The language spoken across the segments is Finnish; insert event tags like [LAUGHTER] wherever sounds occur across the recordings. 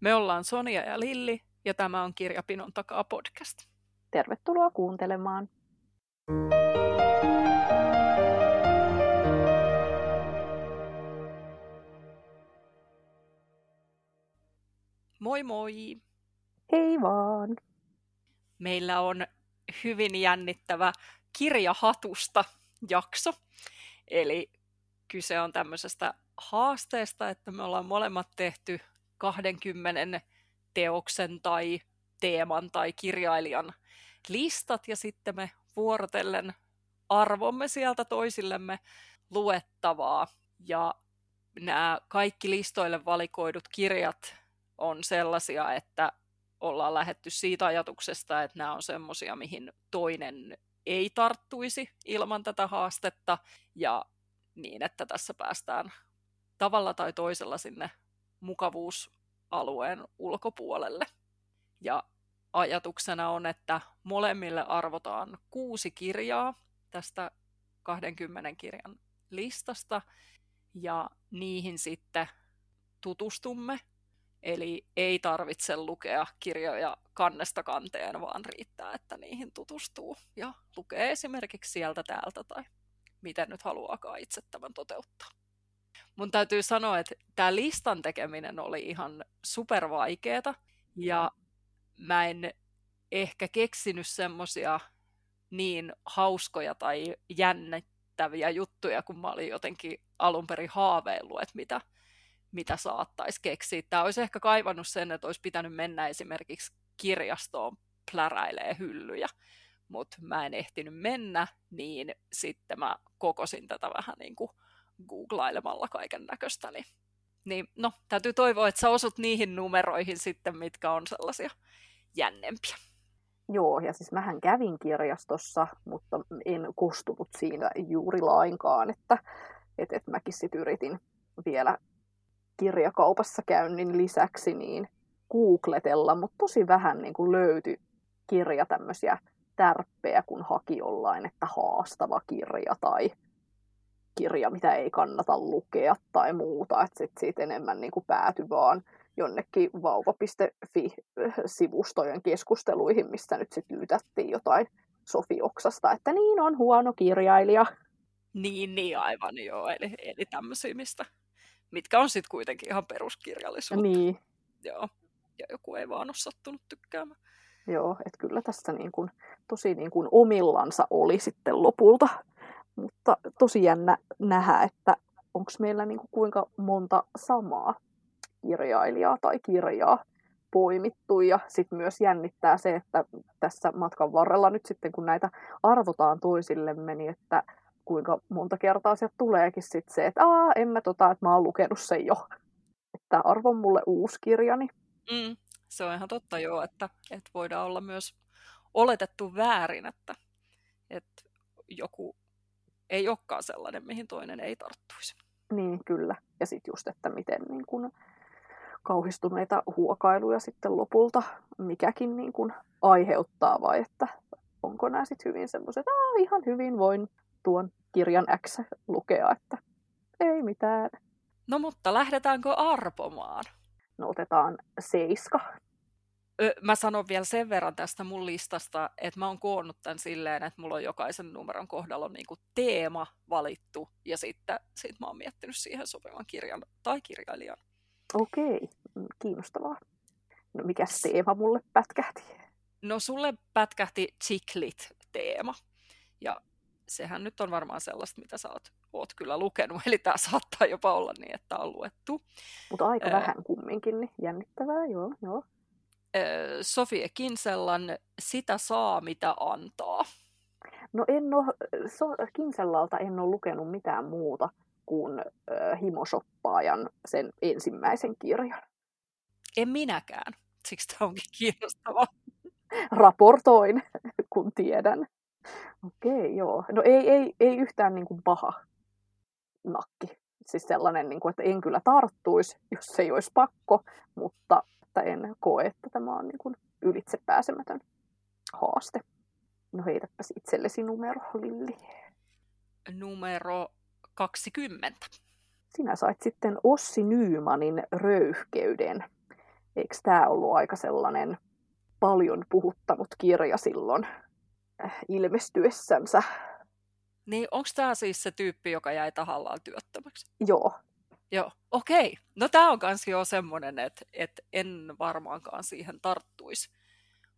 Me ollaan Sonia ja Lilli ja tämä on Kirjapinon takaa podcast. Tervetuloa kuuntelemaan. Moi moi! Hei vaan! Meillä on hyvin jännittävä kirjahatusta jakso. Eli kyse on tämmöisestä haasteesta, että me ollaan molemmat tehty 20 teoksen tai teeman tai kirjailijan listat ja sitten me vuorotellen arvomme sieltä toisillemme luettavaa. Ja nämä kaikki listoille valikoidut kirjat on sellaisia, että ollaan lähetty siitä ajatuksesta, että nämä on semmoisia, mihin toinen ei tarttuisi ilman tätä haastetta ja niin, että tässä päästään tavalla tai toisella sinne mukavuusalueen ulkopuolelle. Ja ajatuksena on, että molemmille arvotaan kuusi kirjaa tästä 20 kirjan listasta ja niihin sitten tutustumme. Eli ei tarvitse lukea kirjoja kannesta kanteen, vaan riittää, että niihin tutustuu ja lukee esimerkiksi sieltä täältä tai miten nyt haluaakaan itse tämän toteuttaa. Mun täytyy sanoa, että tämä listan tekeminen oli ihan super vaikeeta ja mä en ehkä keksinyt semmosia niin hauskoja tai jännittäviä juttuja, kun mä olin jotenkin alun perin haaveillut, että mitä, mitä saattaisi keksiä. Tämä olisi ehkä kaivannut sen, että olisi pitänyt mennä esimerkiksi kirjastoon pläräilee hyllyjä, mutta mä en ehtinyt mennä, niin sitten mä kokosin tätä vähän niin kuin googlailemalla kaiken näköistä. Niin, niin no, täytyy toivoa, että sä osut niihin numeroihin sitten, mitkä on sellaisia jännempiä. Joo, ja siis mähän kävin kirjastossa, mutta en kostunut siinä juuri lainkaan, että et, et mäkin sitten yritin vielä kirjakaupassa käynnin lisäksi niin googletella, mutta tosi vähän niin kuin löytyi kirja tämmöisiä tärppejä, kun haki jollain, että haastava kirja tai kirja, mitä ei kannata lukea tai muuta, että sit siitä enemmän niin kuin päätyi vaan jonnekin vauva.fi-sivustojen keskusteluihin, missä nyt sitten lytättiin jotain Sofi Oksasta, että niin on huono kirjailija. Niin, niin aivan joo, eli, eli tämmöisiä, mistä, mitkä on sitten kuitenkin ihan peruskirjallisuutta. Niin. Joo, ja joku ei vaan ole sattunut tykkäämään. Joo, että kyllä tässä niin kuin, tosi niin kuin omillansa oli sitten lopulta. Mutta tosi jännä nähdä, että onko meillä niin kuin kuinka monta samaa kirjailijaa tai kirjaa poimittu. Ja sitten myös jännittää se, että tässä matkan varrella nyt sitten kun näitä arvotaan toisillemme, niin että kuinka monta kertaa sieltä tuleekin sitten se, että Aa, en mä tota, että mä oon lukenut sen jo. Että arvon mulle uusi kirjani. Mm, se on ihan totta joo, että, että voidaan olla myös oletettu väärin, että, että joku ei olekaan sellainen, mihin toinen ei tarttuisi. Niin, kyllä. Ja sitten just, että miten niin kun, kauhistuneita huokailuja sitten lopulta mikäkin niin kun, aiheuttaa, vai että onko nämä sitten hyvin semmoiset, että ihan hyvin voin tuon kirjan X lukea, että ei mitään. No mutta lähdetäänkö arpomaan? No otetaan seiska. Mä sanon vielä sen verran tästä mun listasta, että mä oon koonnut tämän silleen, että mulla on jokaisen numeron kohdalla on niinku teema valittu, ja sitten sit mä oon miettinyt siihen sopivan kirjan tai kirjailijan. Okei, mm, kiinnostavaa. No mikä teema mulle pätkähti? No sulle pätkähti Chiclit-teema. Ja sehän nyt on varmaan sellaista, mitä sä oot, oot kyllä lukenut, [LAUGHS] eli tämä saattaa jopa olla niin, että on luettu. Mutta aika öö, vähän kumminkin, niin jännittävää, joo, joo. Sofie Kinsellan Sitä saa, mitä antaa. No en ole, so, Kinsellalta en ole lukenut mitään muuta kuin äh, Himosoppaajan sen ensimmäisen kirjan. En minäkään, siksi tämä onkin kiinnostavaa. Raportoin, kun tiedän. Okei, joo. No ei, ei, ei yhtään niin kuin paha nakki. Siis sellainen, niin kuin, että en kyllä tarttuisi, jos ei olisi pakko, mutta että en koe, että tämä on niin kuin ylitsepääsemätön haaste. No heitäpäs itsellesi numero, Lilli. Numero 20. Sinä sait sitten Ossi Nyymanin röyhkeyden. eikö tämä ollut aika sellainen paljon puhuttanut kirja silloin äh, ilmestyessänsä. Niin, onko tämä siis se tyyppi, joka jäi tahallaan työttömäksi? Joo. Joo, okei. No tämä on myös jo semmoinen, että, että en varmaankaan siihen tarttuisi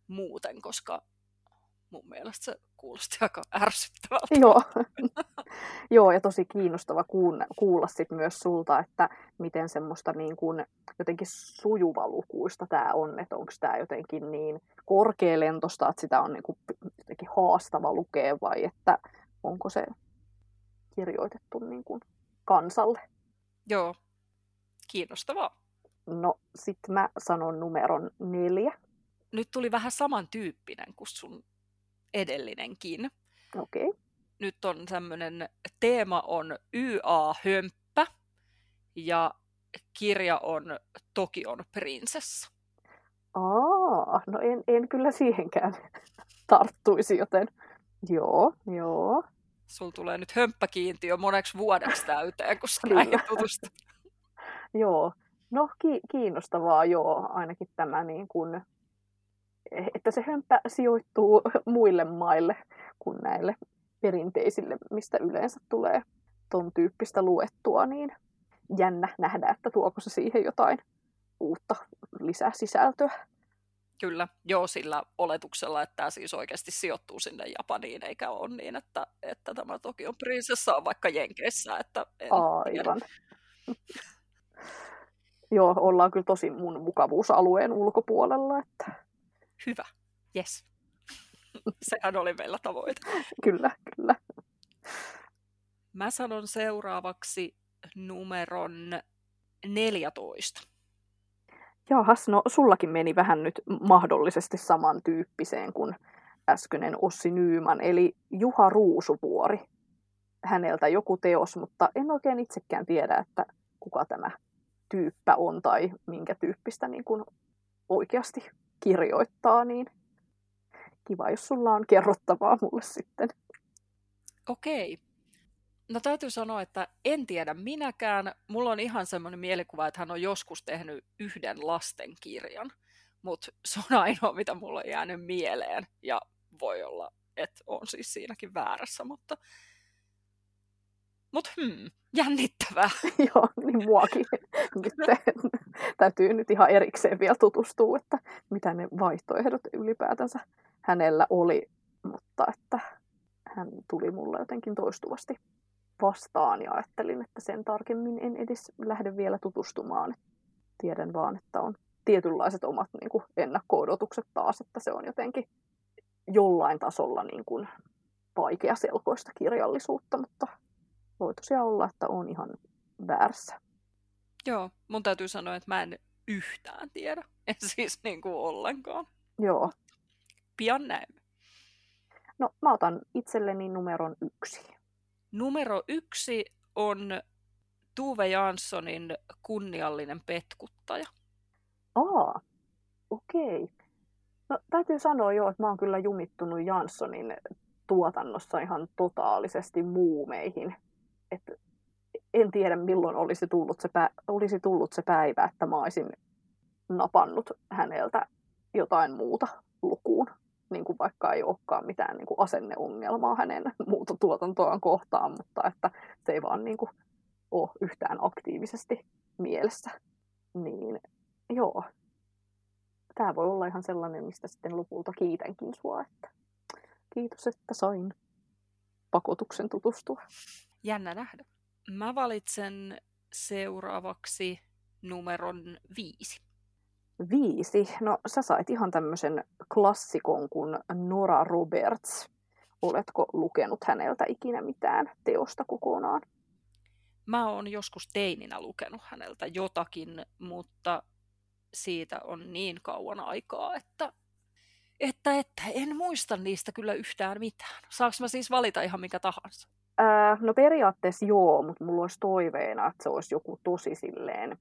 muuten, koska mun mielestä se kuulosti aika ärsyttävältä. Joo. [LAUGHS] Joo, ja tosi kiinnostava kuulla sit myös sulta, että miten semmoista niin kuin jotenkin sujuvalukuista tämä on, että onko tämä jotenkin niin korkealentosta, että sitä on niin jotenkin haastava lukea vai että onko se kirjoitettu niin kuin kansalle. Joo, kiinnostavaa. No, sitten mä sanon numeron neljä. Nyt tuli vähän samantyyppinen kuin sun edellinenkin. Okei. Okay. Nyt on tämmöinen, teema on YA-hömppä ja kirja on Tokion prinsessa. Aa, no en, en kyllä siihenkään [LAUGHS] tarttuisi, joten joo, joo. Sul tulee nyt hömppäkiintiö moneksi vuodeksi täyteen, kun sä näihin tutustut. [LAUGHS] joo, no ki- kiinnostavaa joo, ainakin tämä niin kuin, että se hömppä sijoittuu [LAUGHS] muille maille kuin näille perinteisille, mistä yleensä tulee ton tyyppistä luettua, niin jännä nähdä, että tuoko se siihen jotain uutta lisäsisältöä. Kyllä, joo, sillä oletuksella, että tämä siis oikeasti sijoittuu sinne Japaniin, eikä ole niin, että, että tämä Tokion prinsessa on vaikka Jenkeissä. Että en Aivan. [LAUGHS] joo, ollaan kyllä tosi mun mukavuusalueen ulkopuolella. Että... Hyvä, yes. [LAUGHS] Sehän oli meillä tavoite. kyllä, kyllä. Mä sanon seuraavaksi numeron 14. Jahas, no sullakin meni vähän nyt mahdollisesti samantyyppiseen kuin äskeinen Ossi Nyyman, eli Juha Ruusuvuori. Häneltä joku teos, mutta en oikein itsekään tiedä, että kuka tämä tyyppä on tai minkä tyyppistä niin kuin oikeasti kirjoittaa, niin kiva, jos sulla on kerrottavaa mulle sitten. Okei. No täytyy sanoa, että en tiedä minäkään. Mulla on ihan semmoinen mielikuva, että hän on joskus tehnyt yhden lastenkirjan, mutta se on ainoa, mitä mulla on jäänyt mieleen. Ja voi olla, että on siis siinäkin väärässä, mutta mutta hmm, jännittävää. [LAUGHS] Joo, niin muakin. nyt [LAUGHS] täytyy nyt ihan erikseen vielä tutustua, että mitä ne vaihtoehdot ylipäätänsä hänellä oli, mutta että hän tuli mulle jotenkin toistuvasti vastaan ja ajattelin, että sen tarkemmin en edes lähde vielä tutustumaan. Tiedän vaan, että on tietynlaiset omat niin kuin ennakko-odotukset taas, että se on jotenkin jollain tasolla niin kuin selkoista kirjallisuutta, mutta voi tosiaan olla, että on ihan väärässä. Joo, mun täytyy sanoa, että mä en yhtään tiedä. [LAUGHS] En siis niin kuin ollenkaan. Joo. Pian näemme. No, mä otan itselleni numeron yksi. Numero yksi on Tuve Janssonin kunniallinen petkuttaja. Aa, okei. Okay. No, täytyy sanoa jo, että mä oon kyllä jumittunut Janssonin tuotannossa ihan totaalisesti muumeihin. Et en tiedä, milloin olisi tullut, se pä- olisi tullut se päivä, että mä olisin napannut häneltä jotain muuta lukuun niin kuin vaikka ei olekaan mitään niin kuin asenneongelmaa hänen muuta tuotantoaan kohtaan, mutta että se ei vaan niin kuin ole yhtään aktiivisesti mielessä. Niin joo, tämä voi olla ihan sellainen, mistä sitten lopulta kiitänkin sua, että kiitos, että sain pakotuksen tutustua. Jännä nähdä. Mä valitsen seuraavaksi numeron viisi. Viisi. No sä sait ihan tämmöisen klassikon kuin Nora Roberts. Oletko lukenut häneltä ikinä mitään teosta kokonaan? Mä oon joskus teininä lukenut häneltä jotakin, mutta siitä on niin kauan aikaa, että, että, että en muista niistä kyllä yhtään mitään. Saanko mä siis valita ihan mikä tahansa? Ää, no periaatteessa joo, mutta mulla olisi toiveena, että se olisi joku tosi silleen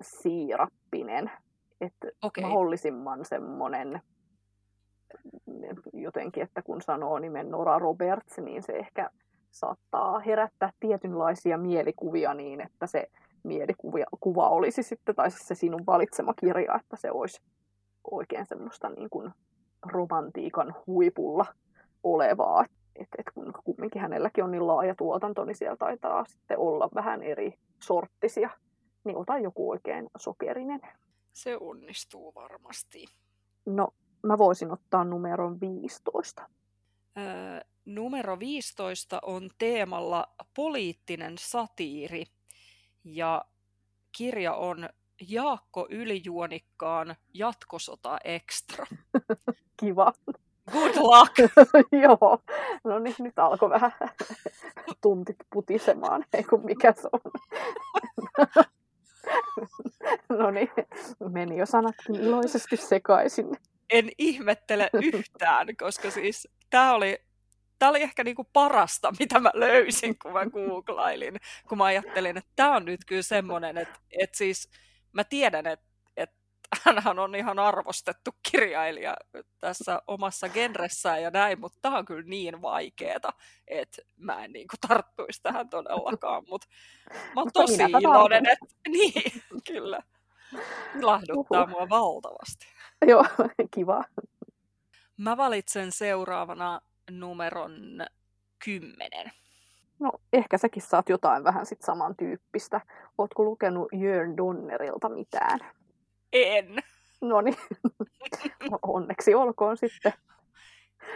siirappinen että okay. mahdollisimman semmoinen jotenkin, että kun sanoo nimen Nora Roberts, niin se ehkä saattaa herättää tietynlaisia mielikuvia niin, että se mielikuva olisi sitten, tai se sinun valitsema kirja, että se olisi oikein semmoista niin kuin romantiikan huipulla olevaa. Et, et kun kumminkin hänelläkin on niin laaja tuotanto, niin siellä taitaa sitten olla vähän eri sorttisia. Niin ota joku oikein sokerinen. Se onnistuu varmasti. No, mä voisin ottaa numeron 15. Öö, numero 15 on teemalla poliittinen satiiri. Ja kirja on Jaakko Ylijuonikkaan Jatkosota Extra. [LAUGHS] Kiva. Good luck! [LAUGHS] Joo, no niin, nyt alkoi vähän [LAUGHS] tuntit putisemaan, ei kun mikä se on. Meni jo sanatkin iloisesti sekaisin. En ihmettele yhtään, koska siis tämä oli, tää oli ehkä niinku parasta, mitä mä löysin, kun mä googlailin. Kun mä ajattelin, että tämä on nyt kyllä semmoinen, että, että siis mä tiedän, että hän on ihan arvostettu kirjailija tässä omassa genressään ja näin, mutta tämä on kyllä niin vaikeeta, että mä en niin kuin tarttuisi tähän todellakaan, mutta mä oon tosi iloinen, että [LAUGHS] niin, kyllä, [LAUGHS] ilahduttaa Uhu. mua valtavasti. [LAUGHS] Joo, kiva. Mä valitsen seuraavana numeron kymmenen. No, ehkä säkin saat jotain vähän sit samantyyppistä. Ootko lukenut Jörn Donnerilta mitään? En. No niin. [LAUGHS] No, onneksi olkoon sitten.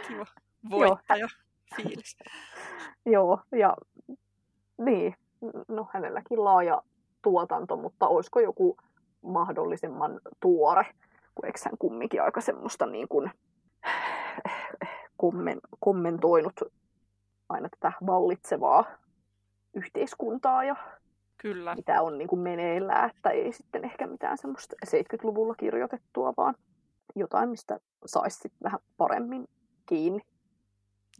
Kiva. Voittaja. Joo. Fiilis. Joo, ja niin, no hänelläkin laaja tuotanto, mutta olisiko joku mahdollisimman tuore, kun eikö hän kumminkin aika semmoista niin kuin kommen, kommentoinut aina tätä vallitsevaa yhteiskuntaa ja Kyllä. mitä on niin kuin meneillään, että ei sitten ehkä mitään semmoista 70-luvulla kirjoitettua, vaan jotain, mistä saisi vähän paremmin kiinni.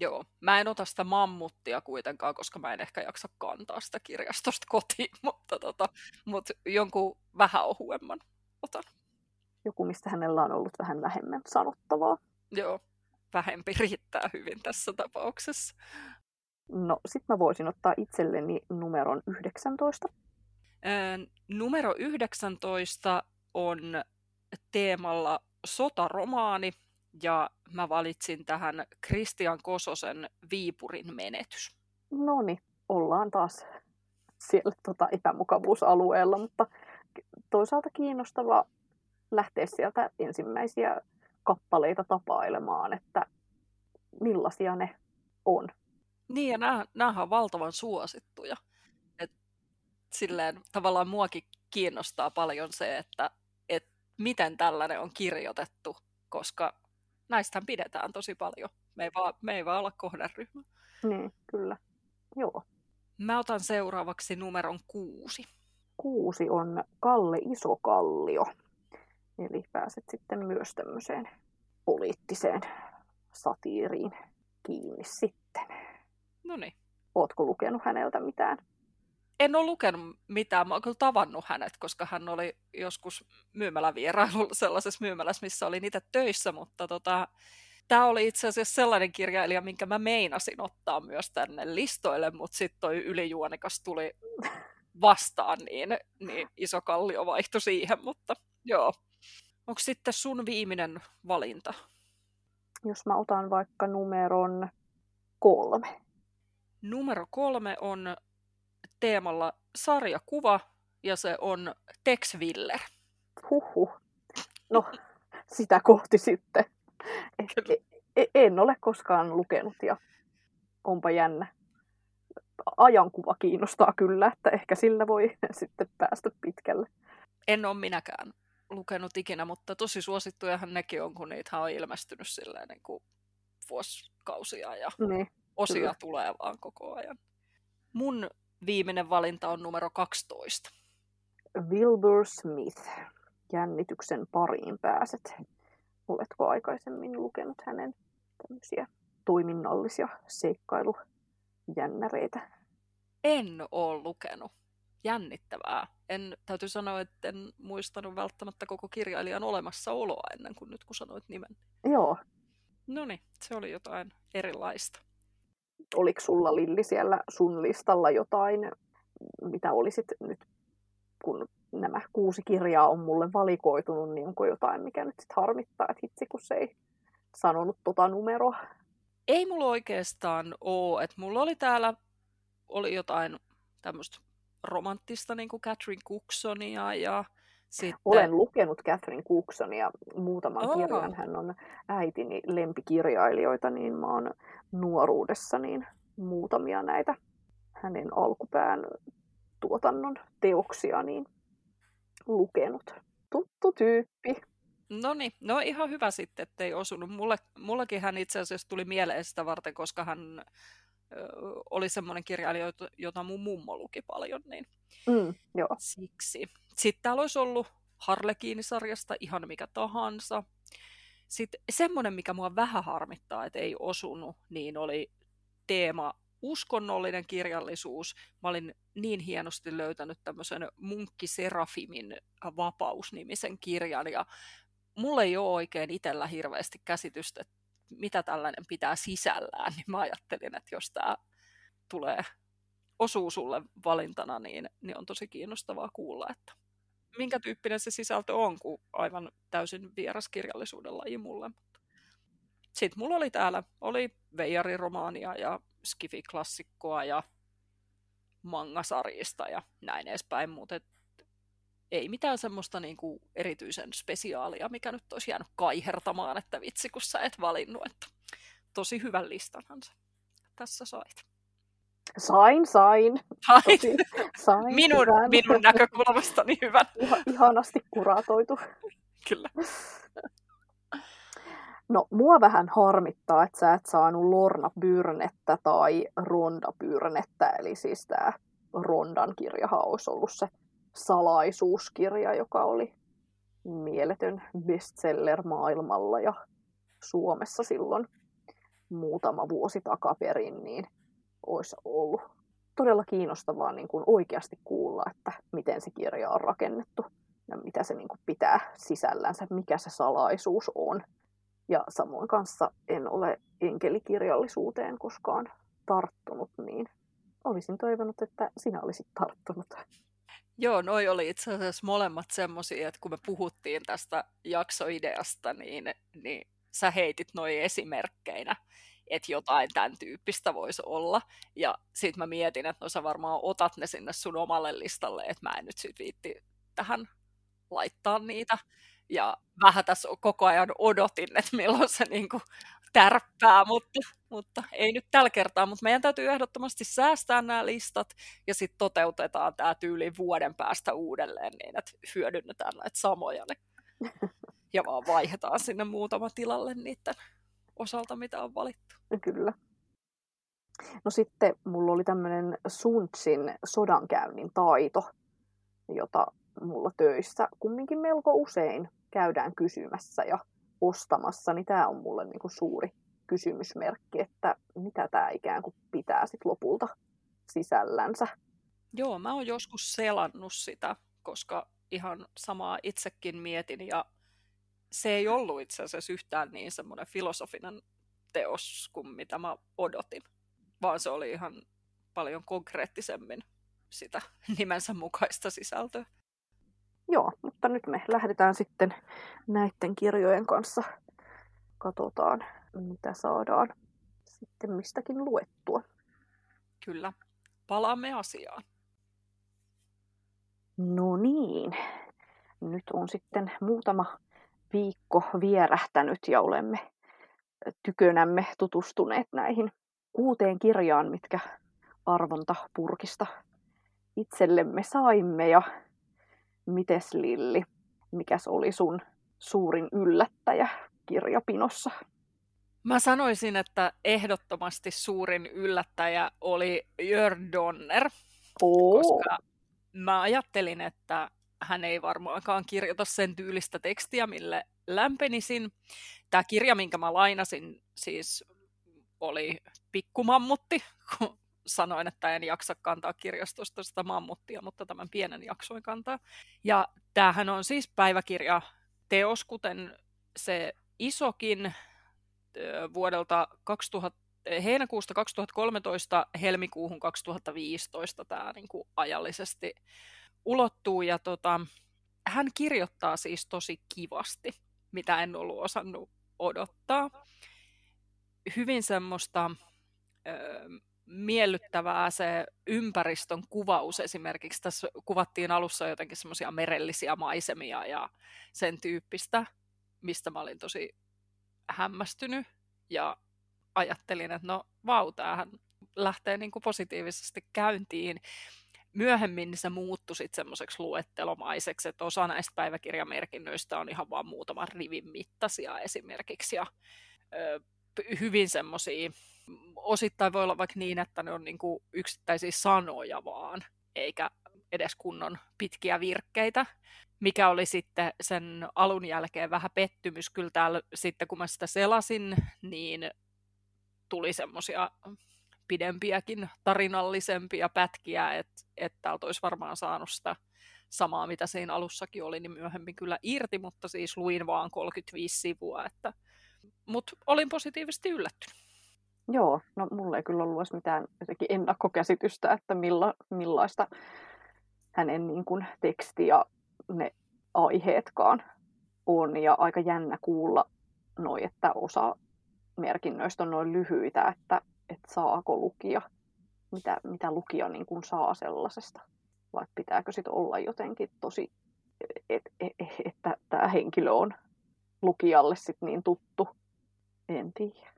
Joo, mä en ota sitä mammuttia kuitenkaan, koska mä en ehkä jaksa kantaa sitä kirjastosta kotiin, [LAUGHS] mutta, tota, mutta jonkun vähän ohuemman otan. Joku, mistä hänellä on ollut vähän vähemmän sanottavaa. Joo, vähempi riittää hyvin tässä tapauksessa. No, sit mä voisin ottaa itselleni numeron 19. Öö, numero 19 on teemalla sotaromaani, ja mä valitsin tähän Kristian Kososen Viipurin menetys. No niin, ollaan taas siellä tota epämukavuusalueella, mutta toisaalta kiinnostava lähteä sieltä ensimmäisiä kappaleita tapailemaan, että millaisia ne on. Niin, ja nämä, nämä on valtavan suosittuja. Et silleen tavallaan muakin kiinnostaa paljon se, että et miten tällainen on kirjoitettu, koska näistähän pidetään tosi paljon. Me ei vaan, me ei vaan olla kohderyhmä. Niin, kyllä. Joo. Mä otan seuraavaksi numeron kuusi. Kuusi on Kalle Isokallio. Eli pääset sitten myös tämmöiseen poliittiseen satiiriin kiinni sitten. No niin. Ootko lukenut häneltä mitään? En ole lukenut mitään. Mä oon kyllä tavannut hänet, koska hän oli joskus myymälävierailulla sellaisessa myymälässä, missä oli niitä töissä, mutta tota, tämä oli itse asiassa sellainen kirjailija, minkä mä meinasin ottaa myös tänne listoille, mutta sitten toi ylijuonikas tuli vastaan, niin, niin iso kallio vaihtui siihen, mutta joo. Onko sitten sun viimeinen valinta? Jos mä otan vaikka numeron kolme. Numero kolme on teemalla sarjakuva ja se on Tex Willer. Huhhuh. No, sitä kohti sitten. E, e, en ole koskaan lukenut ja onpa jännä. Ajankuva kiinnostaa kyllä, että ehkä sillä voi [LAUGHS] sitten päästä pitkälle. En ole minäkään lukenut ikinä, mutta tosi suosittujahan nekin on, kun niitä on ilmestynyt silleen niin kuin vuosikausia ja niin osia Kyllä. tulee vaan koko ajan. Mun viimeinen valinta on numero 12. Wilbur Smith. Jännityksen pariin pääset. Oletko aikaisemmin lukenut hänen tämmöisiä toiminnallisia seikkailujännäreitä? En ole lukenut. Jännittävää. En, täytyy sanoa, että en muistanut välttämättä koko kirjailijan olemassaoloa ennen kuin nyt kun sanoit nimen. Joo. No niin, se oli jotain erilaista oliko sulla Lilli siellä sun listalla jotain, mitä olisit nyt kun nämä kuusi kirjaa on mulle valikoitunut, niin onko jotain, mikä nyt sitten harmittaa, että hitsi kun se ei sanonut tota numeroa. Ei mulla oikeastaan ole, että mulla oli täällä oli jotain tämmöistä romanttista niin kuin Catherine Cooksonia ja sitten... Olen lukenut Catherine Cooksonia muutaman oh. kirjan. Hän on äitini lempikirjailijoita, niin mä oon nuoruudessa niin muutamia näitä hänen alkupään tuotannon teoksia niin lukenut. Tuttu tyyppi. No niin, no ihan hyvä sitten, ettei osunut. Mulle, mullakin hän itse asiassa tuli mieleen sitä varten, koska hän oli semmoinen kirjailija, jota mun mummo luki paljon, niin mm, joo. siksi. Sitten täällä olisi ollut Harlekiinisarjasta ihan mikä tahansa. Sitten semmoinen, mikä mua vähän harmittaa, että ei osunut, niin oli teema uskonnollinen kirjallisuus. Mä olin niin hienosti löytänyt tämmöisen Munkki Serafimin vapausnimisen kirjan, ja mulla ei ole oikein itsellä hirveästi käsitystä, että mitä tällainen pitää sisällään, niin mä ajattelin, että jos tämä tulee osuu sulle valintana, niin, niin on tosi kiinnostavaa kuulla, että minkä tyyppinen se sisältö on, kun aivan täysin vieras kirjallisuuden laji mulle. Sitten mulla oli täällä, oli Veijari-romaania ja Skifi-klassikkoa ja mangasarjista ja näin edespäin, mutta ei mitään semmoista niinku erityisen spesiaalia, mikä nyt olisi jäänyt kaihertamaan, että vitsi kun sä et valinnut, että tosi hyvän listanhan sä tässä sait. Sain, sain. sain. Tosi, sain minun, hyvän. minun näkökulmastani hyvän. [LAUGHS] Ihan, ihanasti kuratoitu. Kyllä. No, mua vähän harmittaa, että sä et saanut Lorna Byrnettä tai Ronda Byrnettä, eli siis tämä Rondan kirjahan olisi ollut se salaisuuskirja, joka oli mieletön bestseller maailmalla ja Suomessa silloin muutama vuosi takaperin, niin olisi ollut todella kiinnostavaa niin kuin oikeasti kuulla, että miten se kirja on rakennettu ja mitä se niin kuin pitää sisällänsä, mikä se salaisuus on. Ja samoin kanssa en ole enkelikirjallisuuteen koskaan tarttunut, niin olisin toivonut, että sinä olisit tarttunut. Joo, noi oli itse asiassa molemmat semmoisia, että kun me puhuttiin tästä jaksoideasta, niin, niin sä heitit noin esimerkkeinä, että jotain tämän tyyppistä voisi olla. Ja sitten mä mietin, että no sä varmaan otat ne sinne sun omalle listalle, että mä en nyt sit viitti tähän laittaa niitä. Ja vähän tässä koko ajan odotin, että milloin se niinku tärppää, mutta, mutta ei nyt tällä kertaa. Mutta meidän täytyy ehdottomasti säästää nämä listat ja sitten toteutetaan tämä tyyli vuoden päästä uudelleen niin, että hyödynnetään näitä samoja. Niin. [LAUGHS] Ja vaan vaihdetaan sinne muutama tilalle niiden osalta, mitä on valittu. Kyllä. No sitten mulla oli tämmöinen Suntsin sodankäynnin taito, jota mulla töissä kumminkin melko usein käydään kysymässä ja ostamassa, niin tämä on mulle niin kuin suuri kysymysmerkki, että mitä tämä ikään kuin pitää sit lopulta sisällänsä. Joo, mä oon joskus selannut sitä, koska ihan samaa itsekin mietin ja se ei ollut itse asiassa yhtään niin semmoinen filosofinen teos kuin mitä mä odotin, vaan se oli ihan paljon konkreettisemmin sitä nimensä mukaista sisältöä. Joo, mutta nyt me lähdetään sitten näiden kirjojen kanssa. Katsotaan, mitä saadaan sitten mistäkin luettua. Kyllä, palaamme asiaan. No niin, nyt on sitten muutama viikko vierähtänyt ja olemme tykönämme tutustuneet näihin kuuteen kirjaan, mitkä arvontapurkista itsellemme saimme. Ja mites Lilli, mikäs oli sun suurin yllättäjä kirjapinossa? Mä sanoisin, että ehdottomasti suurin yllättäjä oli Jörg Donner, Oo. koska mä ajattelin, että hän ei varmaankaan kirjoita sen tyylistä tekstiä, mille lämpenisin. Tämä kirja, minkä mä lainasin, siis oli Pikkumammutti, kun sanoin, että en jaksa kantaa kirjastosta sitä mammuttia, mutta tämän pienen jaksoin kantaa. Ja tämähän on siis päiväkirja teos, kuten se isokin vuodelta 2000, heinäkuusta 2013 helmikuuhun 2015 tämä niin kuin ajallisesti ulottuu. Ja tota, hän kirjoittaa siis tosi kivasti, mitä en ollut osannut odottaa. Hyvin semmoista miellyttävää se ympäristön kuvaus esimerkiksi. Tässä kuvattiin alussa jotenkin semmoisia merellisiä maisemia ja sen tyyppistä, mistä mä olin tosi hämmästynyt ja ajattelin, että no vau, tämähän lähtee niin kuin positiivisesti käyntiin. Myöhemmin se muuttui sitten semmoiseksi luettelomaiseksi, että osa näistä päiväkirjamerkinnöistä on ihan vaan muutaman rivin mittaisia esimerkiksi ja ö, hyvin semmoisia, osittain voi olla vaikka niin, että ne on niin kuin yksittäisiä sanoja vaan, eikä edes kunnon pitkiä virkkeitä, mikä oli sitten sen alun jälkeen vähän pettymys. Kyllä täällä sitten kun mä sitä selasin, niin tuli semmoisia pidempiäkin tarinallisempia pätkiä, että et täältä olisi varmaan saanut sitä samaa, mitä siinä alussakin oli, niin myöhemmin kyllä irti, mutta siis luin vaan 35 sivua, että mutta olin positiivisesti yllättynyt. Joo, no mulla ei kyllä ollut mitään ennakkokäsitystä, että milla, millaista hänen niin kuin, teksti ja ne aiheetkaan on. Ja aika jännä kuulla noi, että osa merkinnöistä on noin lyhyitä, että, että saako lukija, mitä, mitä lukija niin kuin saa sellaisesta. Vai pitääkö sitten olla jotenkin tosi, et, et, et, että tämä henkilö on lukijalle sit niin tuttu. En tiedä.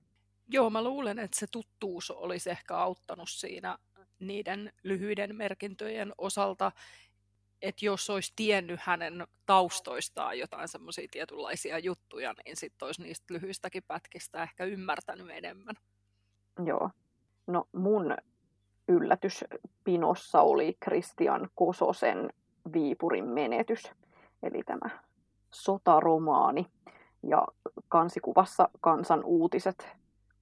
Joo, mä luulen, että se tuttuus olisi ehkä auttanut siinä niiden lyhyiden merkintöjen osalta, että jos olisi tiennyt hänen taustoistaan jotain semmoisia tietynlaisia juttuja, niin sitten olisi niistä lyhyistäkin pätkistä ehkä ymmärtänyt enemmän. Joo. No mun yllätys Pinossa oli Christian Kososen Viipurin menetys, eli tämä sotaromaani. Ja kansikuvassa Kansan uutiset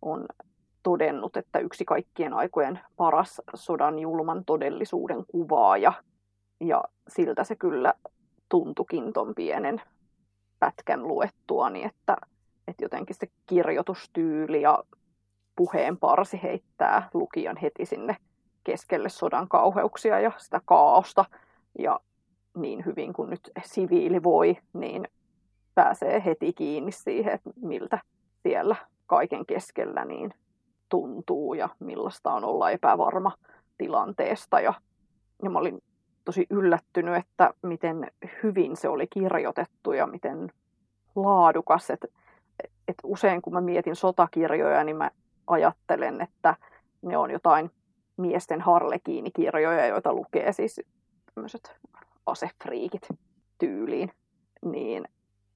on todennut, että yksi kaikkien aikojen paras sodan julman todellisuuden kuvaaja – ja siltä se kyllä tuntukin ton pienen pätkän luettuani, että, että jotenkin se kirjoitustyyli ja puheen parsi heittää lukijan heti sinne keskelle sodan kauheuksia ja sitä kaaosta. Ja niin hyvin kuin nyt siviili voi, niin pääsee heti kiinni siihen, että miltä siellä kaiken keskellä niin tuntuu ja millaista on olla epävarma tilanteesta. Ja, ja mä olin tosi yllättynyt, että miten hyvin se oli kirjoitettu ja miten laadukas. Et, et usein kun mä mietin sotakirjoja, niin mä ajattelen, että ne on jotain miesten harlekiinikirjoja, joita lukee siis tämmöiset asefriikit tyyliin. Niin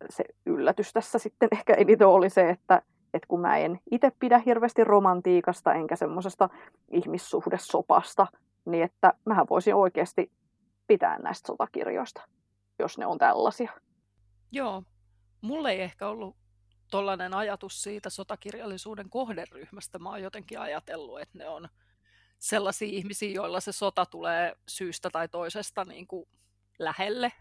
se yllätys tässä sitten ehkä eniten oli se, että, että kun mä en itse pidä hirveästi romantiikasta enkä semmoisesta ihmissuhdesopasta, niin että mähän voisin oikeasti pitää näistä sotakirjoista, jos ne on tällaisia. Joo, mulle ei ehkä ollut tollainen ajatus siitä sotakirjallisuuden kohderyhmästä. Mä oon jotenkin ajatellut, että ne on sellaisia ihmisiä, joilla se sota tulee syystä tai toisesta niin kuin lähelle.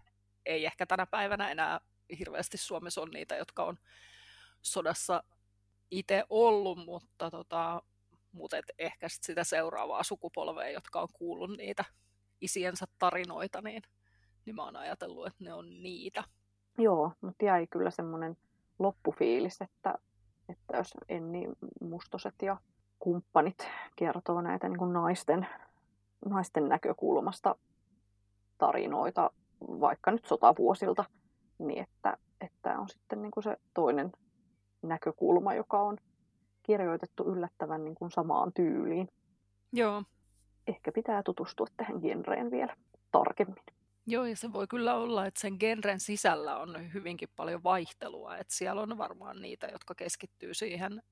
Ei ehkä tänä päivänä enää hirveästi Suomessa on niitä, jotka on sodassa itse ollut, mutta tota, mutta et ehkä sit sitä seuraavaa sukupolvea, jotka on kuullut niitä isiensä tarinoita, niin, niin mä oon ajatellut, että ne on niitä. Joo, mutta jäi kyllä semmoinen loppufiilis, että, että jos Enni Mustoset ja kumppanit kertoo näitä niin kuin naisten, naisten näkökulmasta tarinoita, vaikka nyt sotavuosilta, niin että, että on sitten niin kuin se toinen näkökulma, joka on kirjoitettu yllättävän niin kuin samaan tyyliin. Joo, ehkä pitää tutustua tähän genreen vielä tarkemmin. Joo, ja se voi kyllä olla, että sen genren sisällä on hyvinkin paljon vaihtelua. Että siellä on varmaan niitä, jotka keskittyy siihen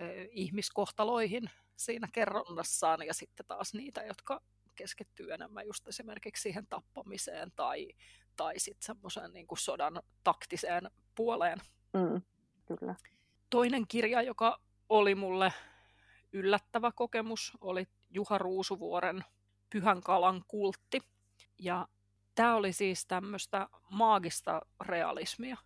ö, ihmiskohtaloihin siinä kerronnassaan, ja sitten taas niitä, jotka keskittyy enemmän just esimerkiksi siihen tappamiseen tai, tai sitten semmoiseen niin sodan taktiseen puoleen. Mm, kyllä. Toinen kirja, joka oli mulle yllättävä kokemus, oli Juha Ruusuvuoren Pyhän kalan kultti. Ja tämä oli siis tämmöistä maagista realismia.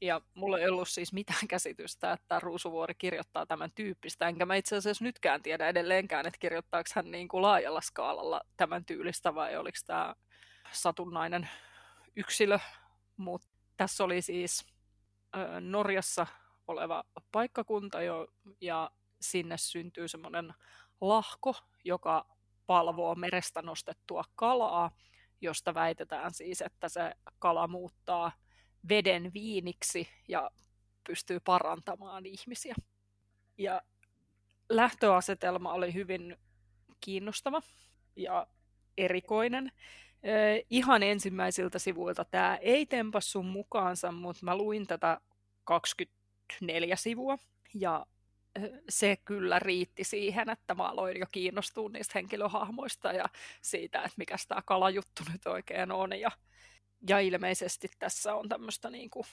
Ja mulla ei ollut siis mitään käsitystä, että Ruusuvuori kirjoittaa tämän tyyppistä, enkä mä itse asiassa nytkään tiedä edelleenkään, että kirjoittaako hän niin kuin laajalla skaalalla tämän tyylistä vai oliko tämä satunnainen yksilö, mutta tässä oli siis Norjassa oleva paikkakunta jo, ja sinne syntyy semmoinen lahko, joka palvoo merestä nostettua kalaa, josta väitetään siis, että se kala muuttaa veden viiniksi ja pystyy parantamaan ihmisiä. Ja lähtöasetelma oli hyvin kiinnostava ja erikoinen. Ihan ensimmäisiltä sivuilta tämä ei tempassu mukaansa, mutta mä luin tätä 24 sivua ja se kyllä riitti siihen, että mä aloin jo kiinnostua niistä henkilöhahmoista ja siitä, että mikä tämä kalajuttu nyt oikein on. Ja, ja ilmeisesti tässä on tämmöistä niin kuin,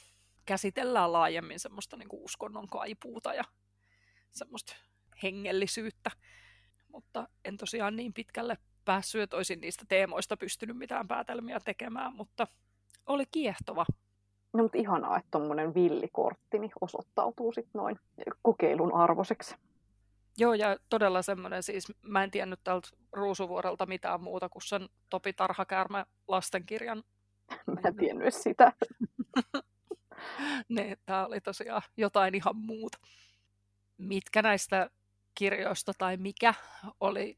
käsitellään laajemmin semmoista niin kuin uskonnon kaipuuta ja semmoista hengellisyyttä. Mutta en tosiaan niin pitkälle päässyt, että olisin niistä teemoista pystynyt mitään päätelmiä tekemään, mutta oli kiehtova. No mutta ihanaa, että tuommoinen villikortti niin osoittautuu sitten noin kokeilun arvoiseksi. Joo, ja todella semmoinen, siis mä en tiennyt tältä Ruusuvuorelta mitään muuta kuin sen Topi Tarhakäärme lastenkirjan. [LAUGHS] Mä en tiennyt sitä. [LAUGHS] ne, tämä oli tosiaan jotain ihan muuta. Mitkä näistä kirjoista tai mikä oli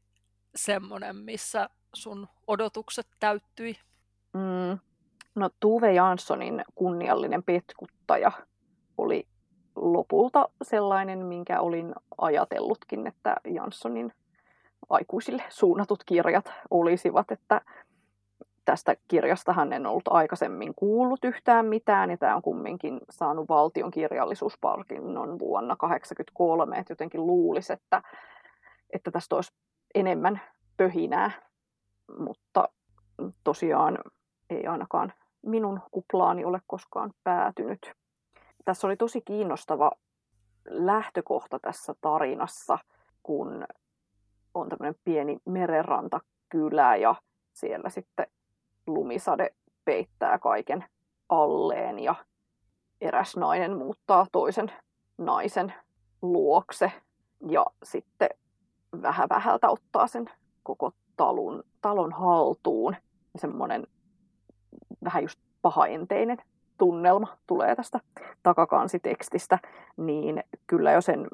semmoinen, missä sun odotukset täyttyi? Mm, no Tuve Janssonin kunniallinen petkuttaja oli lopulta sellainen, minkä olin ajatellutkin, että Janssonin aikuisille suunnatut kirjat olisivat, että tästä kirjastahan en ollut aikaisemmin kuullut yhtään mitään, ja tämä on kumminkin saanut valtion kirjallisuuspalkinnon vuonna 1983, että jotenkin luulisi, että, että tästä olisi enemmän pöhinää, mutta tosiaan ei ainakaan minun kuplaani ole koskaan päätynyt. Tässä oli tosi kiinnostava lähtökohta tässä tarinassa, kun on tämmöinen pieni merenrantakylä ja siellä sitten lumisade peittää kaiken alleen ja eräs nainen muuttaa toisen naisen luokse ja sitten vähän vähältä ottaa sen koko talon, talon haltuun. Semmoinen vähän just pahaenteinen tunnelma tulee tästä takakansitekstistä, niin kyllä jo sen,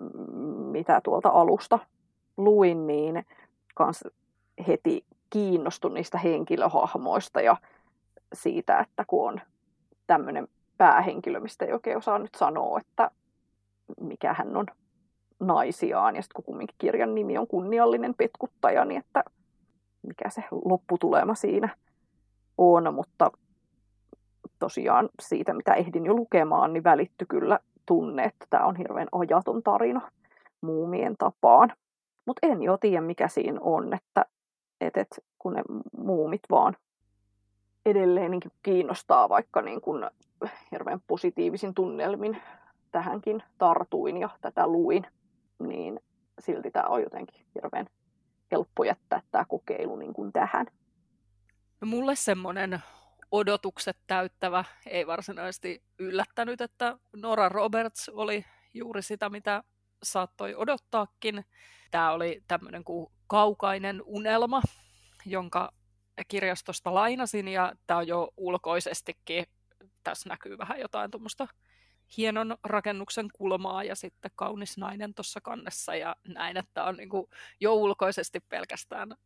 mitä tuolta alusta luin, niin kans heti kiinnostun niistä henkilöhahmoista ja siitä, että kun on tämmöinen päähenkilö, mistä ei oikein osaa nyt sanoa, että mikä hän on naisiaan. Ja sitten kun kumminkin kirjan nimi on kunniallinen petkuttaja, niin että mikä se lopputulema siinä on. Mutta tosiaan siitä, mitä ehdin jo lukemaan, niin välitty kyllä tunne, että tämä on hirveän ajaton tarina muumien tapaan. Mutta en jo tiedä, mikä siinä on, että et, et, kun ne muumit vaan edelleen niin kiinnostaa, vaikka niin kun hirveän positiivisin tunnelmin tähänkin tartuin ja tätä luin, niin silti tämä on jotenkin hirveän helppo jättää tämä kokeilu niin kuin tähän. No mulle semmoinen odotukset täyttävä ei varsinaisesti yllättänyt, että Nora Roberts oli juuri sitä, mitä saattoi odottaakin. Tämä oli tämmöinen kuin kaukainen unelma, jonka kirjastosta lainasin, ja tämä on jo ulkoisestikin, tässä näkyy vähän jotain tuommoista hienon rakennuksen kulmaa ja sitten kaunis nainen tuossa kannessa ja näin, että on niin kuin jo ulkoisesti pelkästään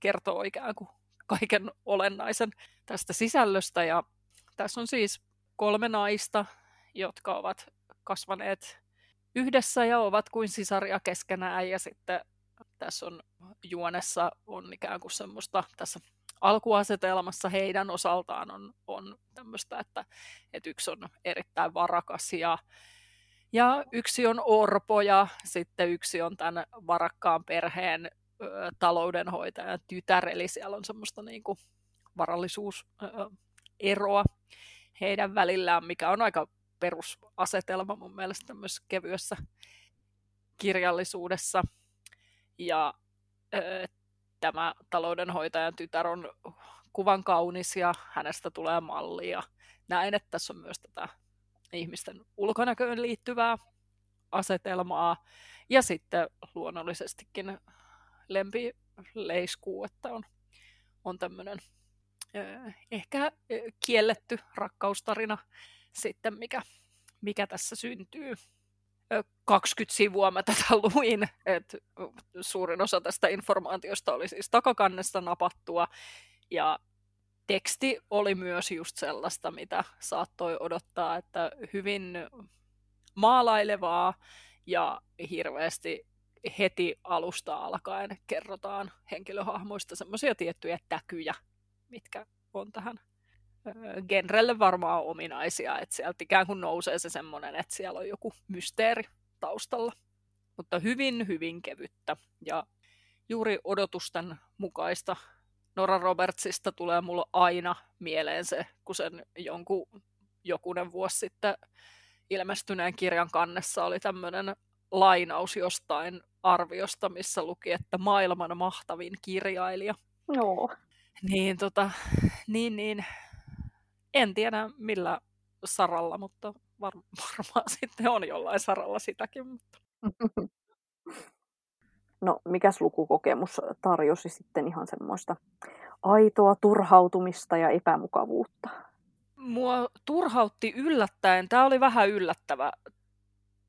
kertoo ikään kuin kaiken olennaisen tästä sisällöstä. Ja tässä on siis kolme naista, jotka ovat kasvaneet yhdessä ja ovat kuin sisaria keskenään. Ja sitten tässä on juonessa on ikään kuin semmoista tässä alkuasetelmassa heidän osaltaan on, on tämmöistä, että, että yksi on erittäin varakas ja, ja yksi on orpo ja sitten yksi on tämän varakkaan perheen ö, taloudenhoitajan tytär, eli siellä on semmoista niin kuin varallisuuseroa heidän välillään, mikä on aika perusasetelma mun mielestä tämmöisessä kevyessä kirjallisuudessa. Ja tämä taloudenhoitajan tytär on kuvan kaunis ja hänestä tulee malli ja näin, että tässä on myös tätä ihmisten ulkonäköön liittyvää asetelmaa ja sitten luonnollisestikin lempileiskuu, että on, on tämmöinen ehkä kielletty rakkaustarina sitten, mikä, mikä tässä syntyy. 20 sivua mä tätä [LAUGHS] luin, että suurin osa tästä informaatiosta oli siis takakannesta napattua, ja teksti oli myös just sellaista, mitä saattoi odottaa, että hyvin maalailevaa ja hirveästi heti alusta alkaen kerrotaan henkilöhahmoista semmoisia tiettyjä täkyjä, mitkä on tähän genrelle varmaan ominaisia, että sieltä ikään kuin nousee se semmoinen, että siellä on joku mysteeri taustalla. Mutta hyvin, hyvin kevyttä ja juuri odotusten mukaista Nora Robertsista tulee mulle aina mieleen se, kun sen jonkun jokunen vuosi sitten ilmestyneen kirjan kannessa oli tämmöinen lainaus jostain arviosta, missä luki, että maailman mahtavin kirjailija. Joo. Niin, tota, niin, niin, en tiedä millä saralla, mutta var, [LAUGHS] varmaan sitten on jollain saralla sitäkin. Mutta. [LAUGHS] No, mikäs lukukokemus tarjosi sitten ihan semmoista aitoa turhautumista ja epämukavuutta? Mua turhautti yllättäen. Tämä oli vähän yllättävä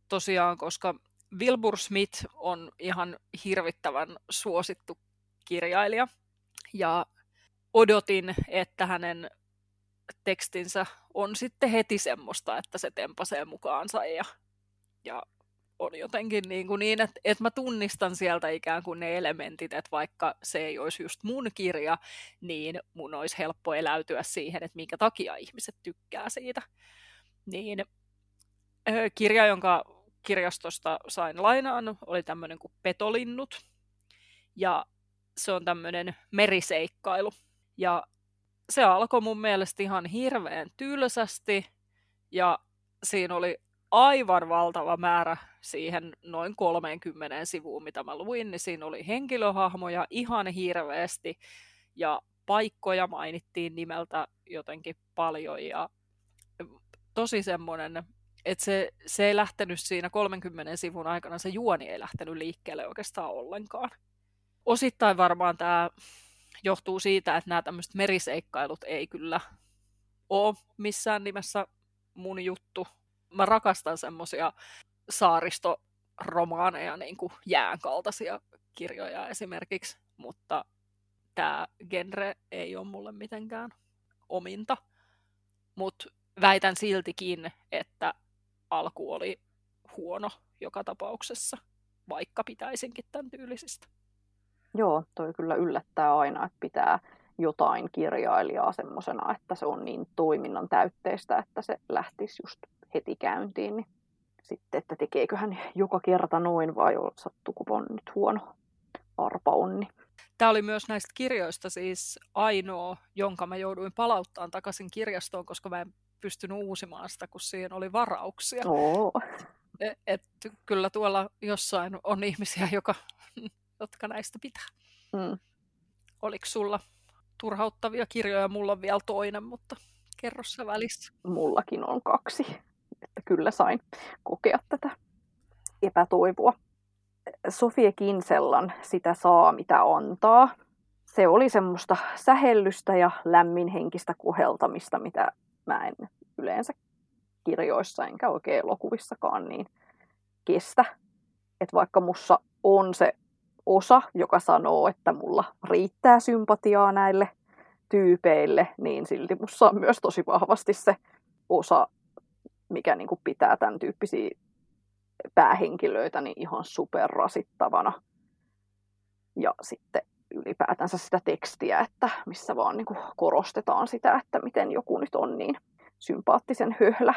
tosiaan, koska Wilbur Smith on ihan hirvittävän suosittu kirjailija. Ja odotin, että hänen tekstinsä on sitten heti semmoista, että se tempasee mukaansa ja, ja on jotenkin niin, kuin niin että, että mä tunnistan sieltä ikään kuin ne elementit, että vaikka se ei olisi just mun kirja, niin mun olisi helppo eläytyä siihen, että minkä takia ihmiset tykkää siitä. Niin kirja, jonka kirjastosta sain lainaan, oli tämmöinen kuin Petolinnut. Ja se on tämmöinen meriseikkailu. Ja se alkoi mun mielestä ihan hirveän tylsästi. Ja siinä oli aivan valtava määrä siihen noin 30 sivuun, mitä mä luin, niin siinä oli henkilöhahmoja ihan hirveästi ja paikkoja mainittiin nimeltä jotenkin paljon ja tosi semmoinen, että se, se ei lähtenyt siinä 30 sivun aikana, se juoni ei lähtenyt liikkeelle oikeastaan ollenkaan. Osittain varmaan tämä johtuu siitä, että nämä tämmöiset meriseikkailut ei kyllä ole missään nimessä mun juttu, mä rakastan semmoisia saaristoromaaneja, niin kuin jään kaltaisia kirjoja esimerkiksi, mutta tämä genre ei ole mulle mitenkään ominta. Mutta väitän siltikin, että alku oli huono joka tapauksessa, vaikka pitäisinkin tämän tyylisistä. Joo, toi kyllä yllättää aina, että pitää jotain kirjailijaa semmoisena, että se on niin toiminnan täytteistä, että se lähtisi just heti käyntiin, niin sitten, että tekeeköhän joka kerta noin vai sattuuko on nyt huono arpa onni. Tämä oli myös näistä kirjoista siis ainoa, jonka mä jouduin palauttamaan takaisin kirjastoon, koska mä en pystynyt uusimaan sitä, kun siihen oli varauksia. Oh. Et, et, kyllä tuolla jossain on ihmisiä, joka, jotka näistä pitää. Mm. Oliko sulla turhauttavia kirjoja? Mulla on vielä toinen, mutta kerro se välissä. Mullakin on kaksi että kyllä sain kokea tätä epätoivoa. Sofie Kinsellan Sitä saa mitä antaa. Se oli semmoista sähellystä ja lämminhenkistä kuheltamista, mitä mä en yleensä kirjoissa enkä oikein elokuvissakaan niin kestä. Että vaikka mussa on se osa, joka sanoo, että mulla riittää sympatiaa näille tyypeille, niin silti mussa on myös tosi vahvasti se osa, mikä niin kuin pitää tämän tyyppisiä päähenkilöitä niin ihan superrasittavana. Ja sitten ylipäätänsä sitä tekstiä, että missä vaan niin kuin korostetaan sitä, että miten joku nyt on niin sympaattisen höhlä.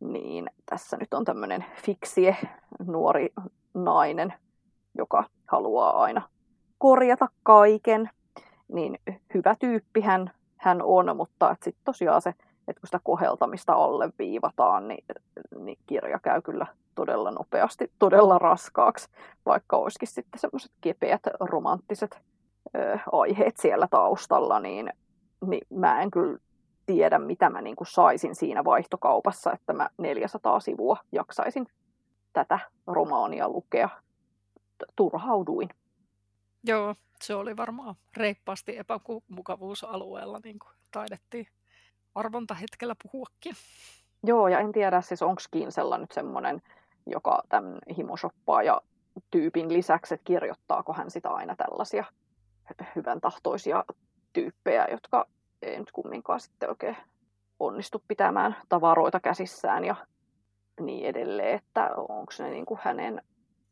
Niin tässä nyt on tämmöinen fiksie nuori nainen, joka haluaa aina korjata kaiken. Niin hyvä tyyppi hän, hän on, mutta sitten tosiaan se että kun sitä koheltamista alleviivataan, niin, niin kirja käy kyllä todella nopeasti, todella raskaaksi, vaikka olisikin sitten semmoiset kepeät romanttiset ö, aiheet siellä taustalla, niin, niin mä en kyllä tiedä, mitä mä niin kuin saisin siinä vaihtokaupassa, että mä 400 sivua jaksaisin tätä romaania lukea. Turhauduin. Joo, se oli varmaan reippaasti epämukavuusalueella, niin kuin taidettiin arvontahetkellä puhuakin. Joo, ja en tiedä siis onko Kinsella nyt semmoinen, joka tämän himosoppaa ja tyypin lisäksi, että kirjoittaako hän sitä aina tällaisia hyvän tahtoisia tyyppejä, jotka ei nyt kumminkaan sitten oikein onnistu pitämään tavaroita käsissään ja niin edelleen, että onko ne niin kuin hänen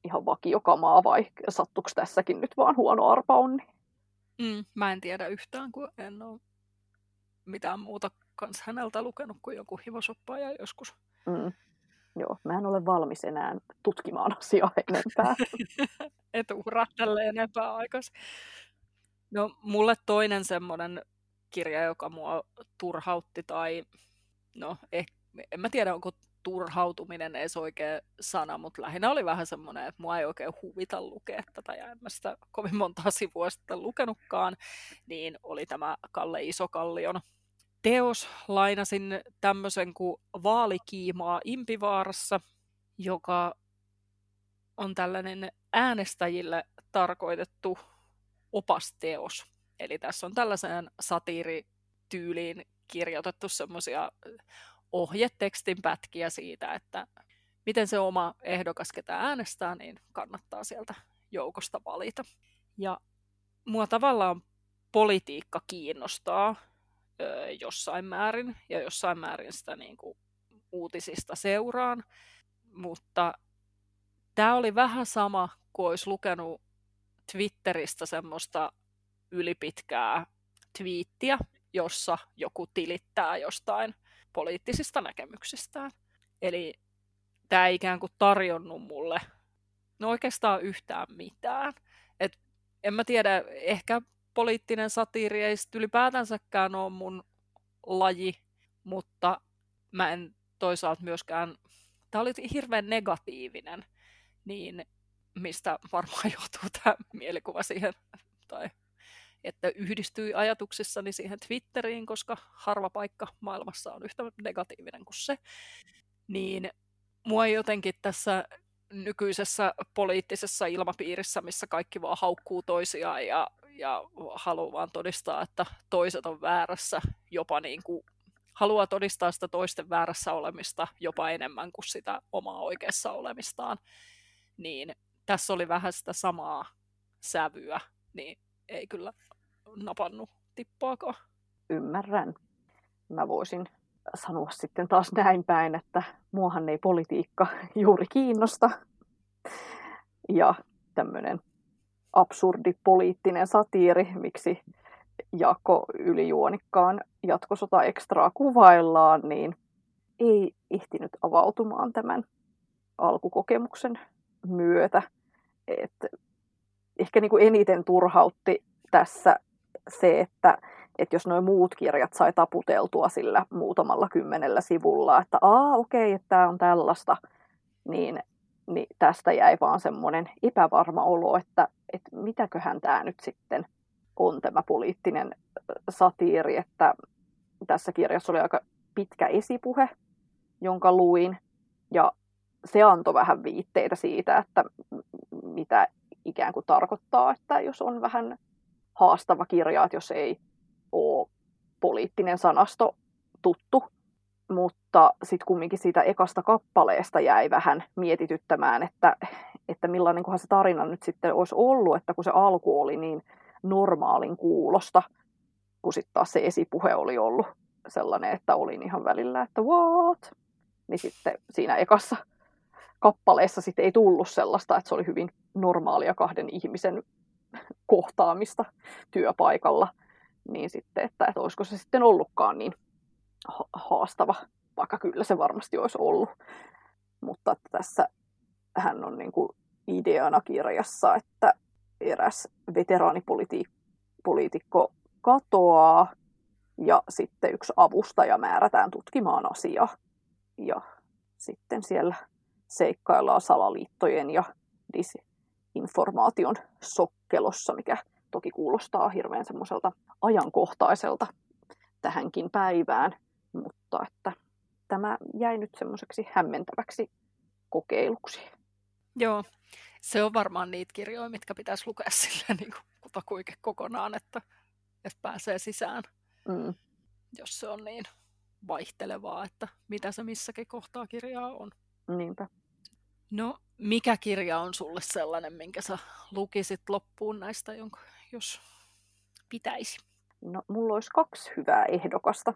ihan vakiokamaa vai sattuiko tässäkin nyt vaan huono arpa onni? Mm, mä en tiedä yhtään, kun en ole mitään muuta kans häneltä lukenut kuin joku ja joskus. Mm. Joo, mä en ole valmis enää tutkimaan asiaa [LAUGHS] enempää. [LAUGHS] Et uhraa tälle enempää aikaisin. No, mulle toinen semmoinen kirja, joka mua turhautti tai no, eh, en mä tiedä, onko turhautuminen edes oikea sana, mutta lähinnä oli vähän semmoinen, että mua ei oikein huvita lukea tätä ja en mä sitä kovin monta [LAUGHS] sivua sitten lukenutkaan, niin oli tämä Kalle Isokallion teos. Lainasin tämmöisen kuin Vaalikiimaa Impivaarassa, joka on tällainen äänestäjille tarkoitettu opasteos. Eli tässä on tällaiseen satiirityyliin kirjoitettu semmoisia ohjetekstin pätkiä siitä, että miten se oma ehdokas, ketä äänestää, niin kannattaa sieltä joukosta valita. Ja mua tavallaan politiikka kiinnostaa ö, jossain määrin, ja jossain määrin sitä niin kuin, uutisista seuraan, mutta tämä oli vähän sama kuin olisi lukenut Twitteristä semmoista ylipitkää twiittiä, jossa joku tilittää jostain poliittisista näkemyksistään. Eli tämä ei ikään kuin tarjonnut mulle no oikeastaan yhtään mitään. Et en mä tiedä, ehkä poliittinen satiiri ei ylipäätänsäkään ole mun laji, mutta mä en toisaalta myöskään, tämä oli hirveän negatiivinen, niin mistä varmaan [LAUGHS] johtuu tämä mielikuva siihen, tai että yhdistyi ajatuksissani siihen Twitteriin, koska harva paikka maailmassa on yhtä negatiivinen kuin se, niin mua jotenkin tässä nykyisessä poliittisessa ilmapiirissä, missä kaikki vaan haukkuu toisiaan ja, ja haluaa vaan todistaa, että toiset on väärässä, jopa niin kuin haluaa todistaa sitä toisten väärässä olemista jopa enemmän kuin sitä omaa oikeassa olemistaan, niin tässä oli vähän sitä samaa sävyä, niin ei kyllä napannut tippaakaan. Ymmärrän. Mä voisin sanoa sitten taas näin päin, että muahan ei politiikka [LAUGHS] juuri kiinnosta. Ja tämmöinen absurdi poliittinen satiiri, miksi Jako ylijuonikkaan jatkosota ekstraa kuvaillaan, niin ei ehtinyt avautumaan tämän alkukokemuksen myötä. Et ehkä niin eniten turhautti tässä se, että, että jos nuo muut kirjat sai taputeltua sillä muutamalla kymmenellä sivulla, että aa okei, okay, että tämä on tällaista, niin, niin tästä jäi vaan semmoinen epävarma olo, että, että mitäköhän tämä nyt sitten on tämä poliittinen satiiri, että tässä kirjassa oli aika pitkä esipuhe, jonka luin, ja se antoi vähän viitteitä siitä, että mitä ikään kuin tarkoittaa, että jos on vähän haastava kirja, että jos ei ole poliittinen sanasto tuttu. Mutta sitten kumminkin siitä ekasta kappaleesta jäi vähän mietityttämään, että, että millainen se tarina nyt sitten olisi ollut, että kun se alku oli niin normaalin kuulosta, kun sitten taas se esipuhe oli ollut sellainen, että olin ihan välillä, että what? Niin sitten siinä ekassa kappaleessa sitten ei tullut sellaista, että se oli hyvin normaalia kahden ihmisen kohtaamista työpaikalla, niin sitten, että, että olisiko se sitten ollutkaan niin haastava, vaikka kyllä se varmasti olisi ollut. Mutta että tässä hän on niin kuin ideana kirjassa, että eräs veteraanipoliitikko katoaa ja sitten yksi avustaja määrätään tutkimaan asiaa. Ja sitten siellä seikkaillaan salaliittojen ja informaation sokkelossa, mikä toki kuulostaa hirveän semmoiselta ajankohtaiselta tähänkin päivään, mutta että tämä jäi nyt semmoiseksi hämmentäväksi kokeiluksi. Joo, se on varmaan niitä kirjoja, mitkä pitäisi lukea silleen [LAUGHS] niin kuin kutakuike kokonaan, että, että pääsee sisään, Mm. jos se on niin vaihtelevaa, että mitä se missäkin kohtaa kirjaa on. Niinpä. No, mikä kirja on sulle sellainen, minkä sä lukisit loppuun näistä, jonka, jos pitäisi? No, mulla olisi kaksi hyvää ehdokasta,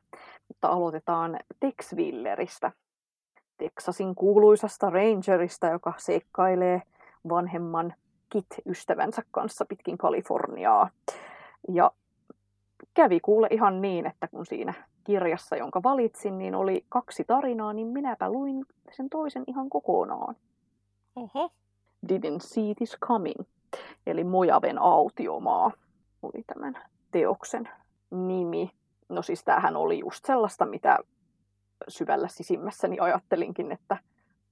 mutta aloitetaan Tex Willeristä. Texasin kuuluisasta Rangerista, joka seikkailee vanhemman Kit-ystävänsä kanssa pitkin Kaliforniaa. Ja kävi kuule ihan niin, että kun siinä kirjassa, jonka valitsin, niin oli kaksi tarinaa, niin minäpä luin sen toisen ihan kokonaan. Didn't see this coming, eli Mojaven autiomaa oli tämän teoksen nimi. No siis tämähän oli just sellaista, mitä syvällä sisimmässäni ajattelinkin, että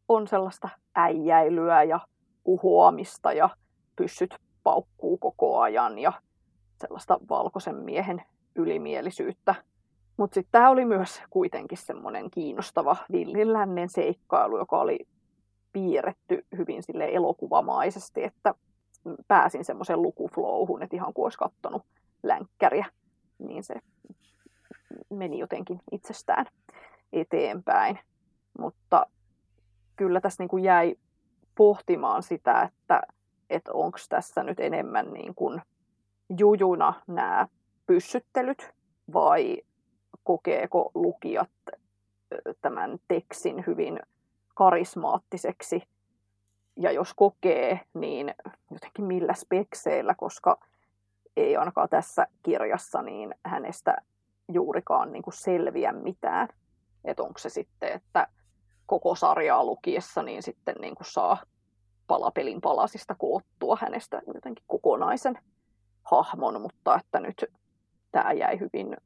on sellaista äijäilyä ja uhoamista ja pyssyt paukkuu koko ajan ja sellaista valkoisen miehen ylimielisyyttä. Mutta sitten tämä oli myös kuitenkin semmoinen kiinnostava villilännen seikkailu, joka oli piirretty hyvin sille elokuvamaisesti, että pääsin semmoisen lukuflowhun, että ihan kuin olisi kattonut länkkäriä, niin se meni jotenkin itsestään eteenpäin. Mutta kyllä tässä niin kuin jäi pohtimaan sitä, että, että onko tässä nyt enemmän niin kuin jujuna nämä pyssyttelyt vai kokeeko lukijat tämän tekstin hyvin karismaattiseksi. Ja jos kokee, niin jotenkin millä spekseillä, koska ei ainakaan tässä kirjassa niin hänestä juurikaan niin kuin selviä mitään. Että onko se sitten, että koko sarjaa lukiessa niin sitten niin kuin saa palapelin palasista koottua hänestä jotenkin kokonaisen hahmon, mutta että nyt tämä jäi hyvin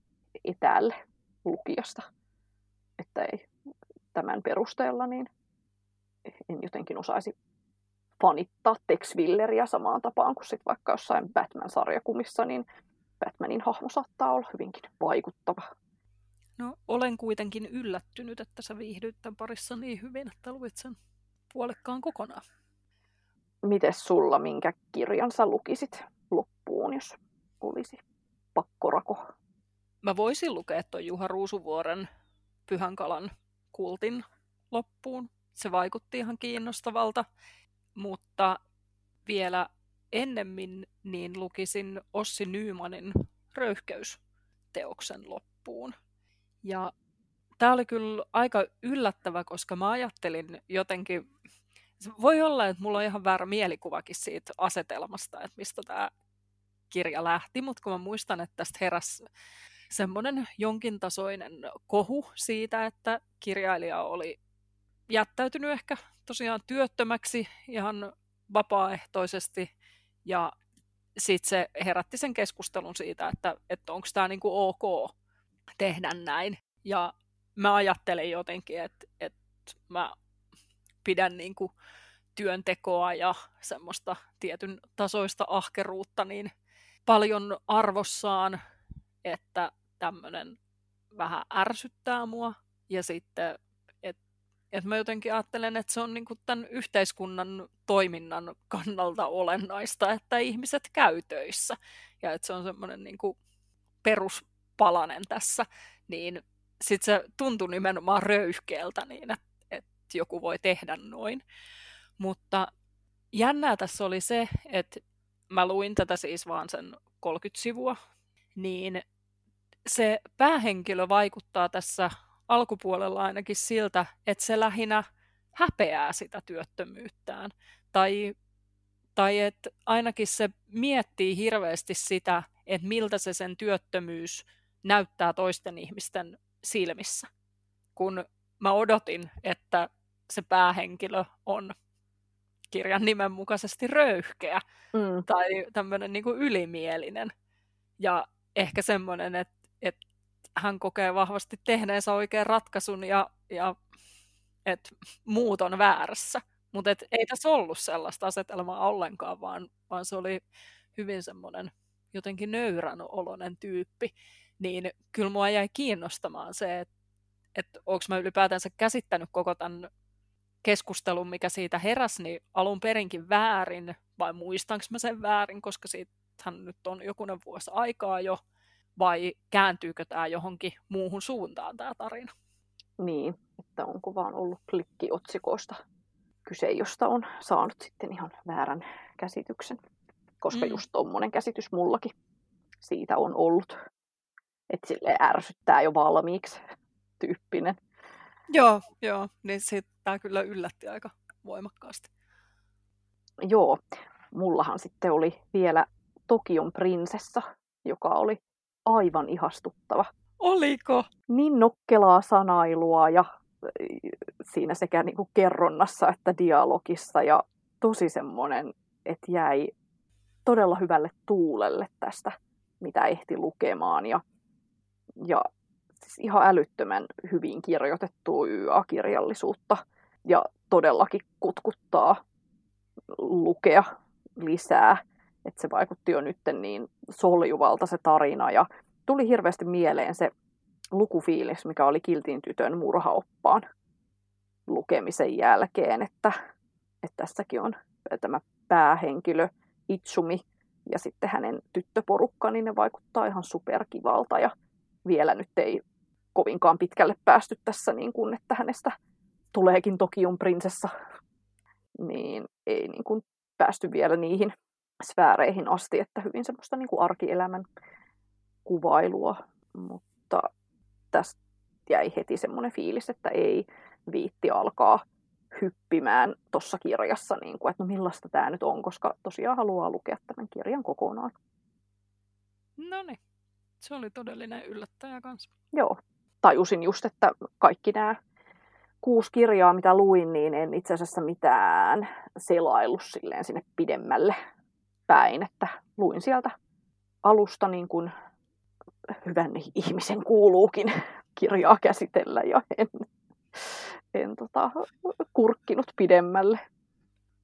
etäälle lukijasta. Että ei tämän perusteella niin en jotenkin osaisi fanittaa Tex Willeria samaan tapaan kuin sit vaikka jossain Batman-sarjakumissa, niin Batmanin hahmo saattaa olla hyvinkin vaikuttava. No, olen kuitenkin yllättynyt, että sä viihdyit tämän parissa niin hyvin, että luit sen puolekkaan kokonaan. Mites sulla, minkä kirjan sä lukisit loppuun, jos olisi pakkorako? Mä voisin lukea tuon Juha Ruusuvuoren Pyhänkalan kultin loppuun. Se vaikutti ihan kiinnostavalta, mutta vielä ennemmin niin lukisin Ossi Nyymanin röyhkeysteoksen loppuun. Ja tämä oli kyllä aika yllättävä, koska mä ajattelin jotenkin, voi olla, että mulla on ihan väärä mielikuvakin siitä asetelmasta, että mistä tämä kirja lähti, mutta kun mä muistan, että tästä heräsi semmoinen jonkin tasoinen kohu siitä, että kirjailija oli jättäytynyt ehkä tosiaan työttömäksi ihan vapaaehtoisesti ja sitten se herätti sen keskustelun siitä, että, että onko tämä niinku ok tehdä näin. Ja mä ajattelen jotenkin, että, että mä pidän niinku työntekoa ja semmoista tietyn tasoista ahkeruutta niin paljon arvossaan, että tämmöinen vähän ärsyttää mua. Ja sitten, et mä jotenkin ajattelen, että se on niinku tämän yhteiskunnan toiminnan kannalta olennaista, että ihmiset käy töissä. Ja että se on semmoinen niinku peruspalanen tässä. Niin sitten se tuntui nimenomaan röyhkeältä niin, että, että joku voi tehdä noin. Mutta jännää tässä oli se, että mä luin tätä siis vaan sen 30 sivua, niin se päähenkilö vaikuttaa tässä alkupuolella ainakin siltä, että se lähinnä häpeää sitä työttömyyttään. Tai, tai että ainakin se miettii hirveästi sitä, että miltä se sen työttömyys näyttää toisten ihmisten silmissä. Kun mä odotin, että se päähenkilö on kirjan nimen mukaisesti röyhkeä mm. tai tämmöinen niin ylimielinen. Ja ehkä semmoinen, että, että hän kokee vahvasti tehneensä oikean ratkaisun ja, ja että muut on väärässä. Mutta ei tässä ollut sellaista asetelmaa ollenkaan, vaan, vaan se oli hyvin semmoinen jotenkin nöyrän oloinen tyyppi. Niin kyllä mua jäi kiinnostamaan se, että, että onko mä ylipäätänsä käsittänyt koko tämän keskustelun, mikä siitä heräsi, niin alun perinkin väärin, vai muistanko mä sen väärin, koska siitähän nyt on jokunen vuosi aikaa jo, vai kääntyykö tämä johonkin muuhun suuntaan tämä tarina? Niin, että onko vaan ollut klikkiotsikoista kyse, josta on saanut sitten ihan väärän käsityksen. Koska mm. just tommonen käsitys mullakin siitä on ollut. Että sille ärsyttää jo valmiiksi [LAUGHS] tyyppinen. Joo, joo. Niin tämä kyllä yllätti aika voimakkaasti. Joo. Mullahan sitten oli vielä Tokion prinsessa, joka oli aivan ihastuttava. Oliko? Niin nokkelaa sanailua ja siinä sekä niin kuin kerronnassa että dialogissa ja tosi semmoinen, että jäi todella hyvälle tuulelle tästä, mitä ehti lukemaan ja, ja siis ihan älyttömän hyvin kirjoitettua YA-kirjallisuutta ja todellakin kutkuttaa lukea lisää. Että se vaikutti jo nyt niin soljuvalta se tarina. Ja tuli hirveästi mieleen se lukufiilis, mikä oli Kiltin tytön murhaoppaan lukemisen jälkeen, että, että tässäkin on tämä päähenkilö Itsumi ja sitten hänen tyttöporukka, niin ne vaikuttaa ihan superkivalta. Ja vielä nyt ei kovinkaan pitkälle päästy tässä, niin kuin, että hänestä tuleekin Tokion prinsessa, niin ei niin kuin päästy vielä niihin sfääreihin asti, että hyvin semmoista niin kuin arkielämän kuvailua, mutta tästä jäi heti semmoinen fiilis, että ei viitti alkaa hyppimään tuossa kirjassa, niin kuin, että no millaista tämä nyt on, koska tosiaan haluaa lukea tämän kirjan kokonaan. No niin, se oli todellinen yllättäjä kanssa. Joo, tajusin just, että kaikki nämä kuusi kirjaa, mitä luin, niin en itse asiassa mitään selailu silleen sinne pidemmälle päin, että luin sieltä alusta niin kuin hyvän ihmisen kuuluukin kirjaa käsitellä ja en, en tota, kurkkinut pidemmälle.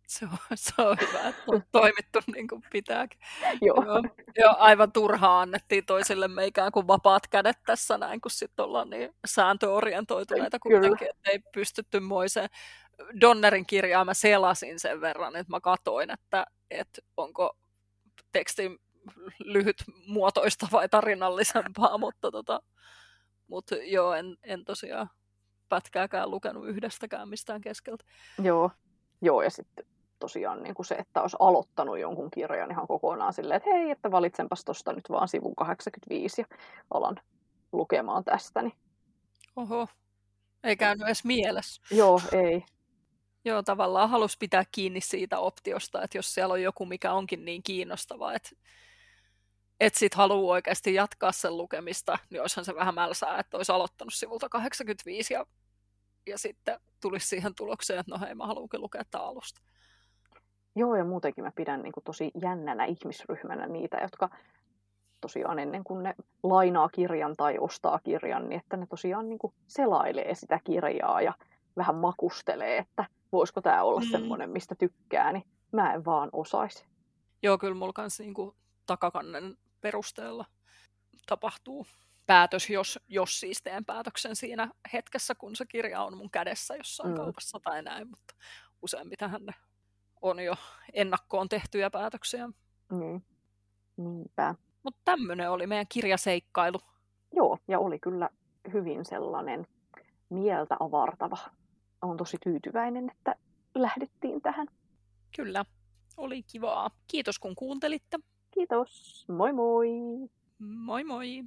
Se on, se on hyvä, että on toimittu niin kuin pitääkin. Joo. Joo, jo, aivan turhaa annettiin toisille ikään kuin vapaat kädet tässä näin, kun sitten ollaan niin sääntöorientoituneita kuitenkin, että ei pystytty moiseen. Donnerin kirjaa mä selasin sen verran, että mä katoin, että, että onko teksti lyhyt muotoista vai tarinallisempaa, [LAUGHS] mutta tota, mut joo, en, en tosiaan pätkääkään lukenut yhdestäkään mistään keskeltä. Joo, joo ja sitten tosiaan niin kuin se, että olisi aloittanut jonkun kirjan ihan kokonaan silleen, että hei, että valitsenpas tuosta nyt vaan sivun 85 ja alan lukemaan tästä. Niin... Oho, ei käynyt edes mielessä. Joo, ei. Joo, tavallaan halus pitää kiinni siitä optiosta, että jos siellä on joku, mikä onkin niin kiinnostava, että et sit haluaa oikeasti jatkaa sen lukemista, niin olisihan se vähän mälsää, että olisi aloittanut sivulta 85 ja, ja sitten tulisi siihen tulokseen, että no hei, mä haluankin lukea tämä alusta. Joo, ja muutenkin mä pidän niin kuin tosi jännänä ihmisryhmänä niitä, jotka tosiaan ennen kuin ne lainaa kirjan tai ostaa kirjan, niin että ne tosiaan niin kuin selailee sitä kirjaa ja vähän makustelee, että voisiko tämä olla mm. semmoinen, mistä tykkää, niin mä en vaan osaisi. Joo, kyllä mulla kanssa niin kuin takakannen perusteella tapahtuu päätös, jos, jos siis teen päätöksen siinä hetkessä, kun se kirja on mun kädessä jossain mm. kaupassa tai näin, mutta useimmitenhän ne on jo ennakkoon tehtyjä päätöksiä. Niin, niinpä. Mutta tämmöinen oli meidän kirjaseikkailu. Joo, ja oli kyllä hyvin sellainen mieltä avartava. Olen tosi tyytyväinen, että lähdettiin tähän. Kyllä, oli kivaa. Kiitos kun kuuntelitte. Kiitos. Moi moi. Moi moi.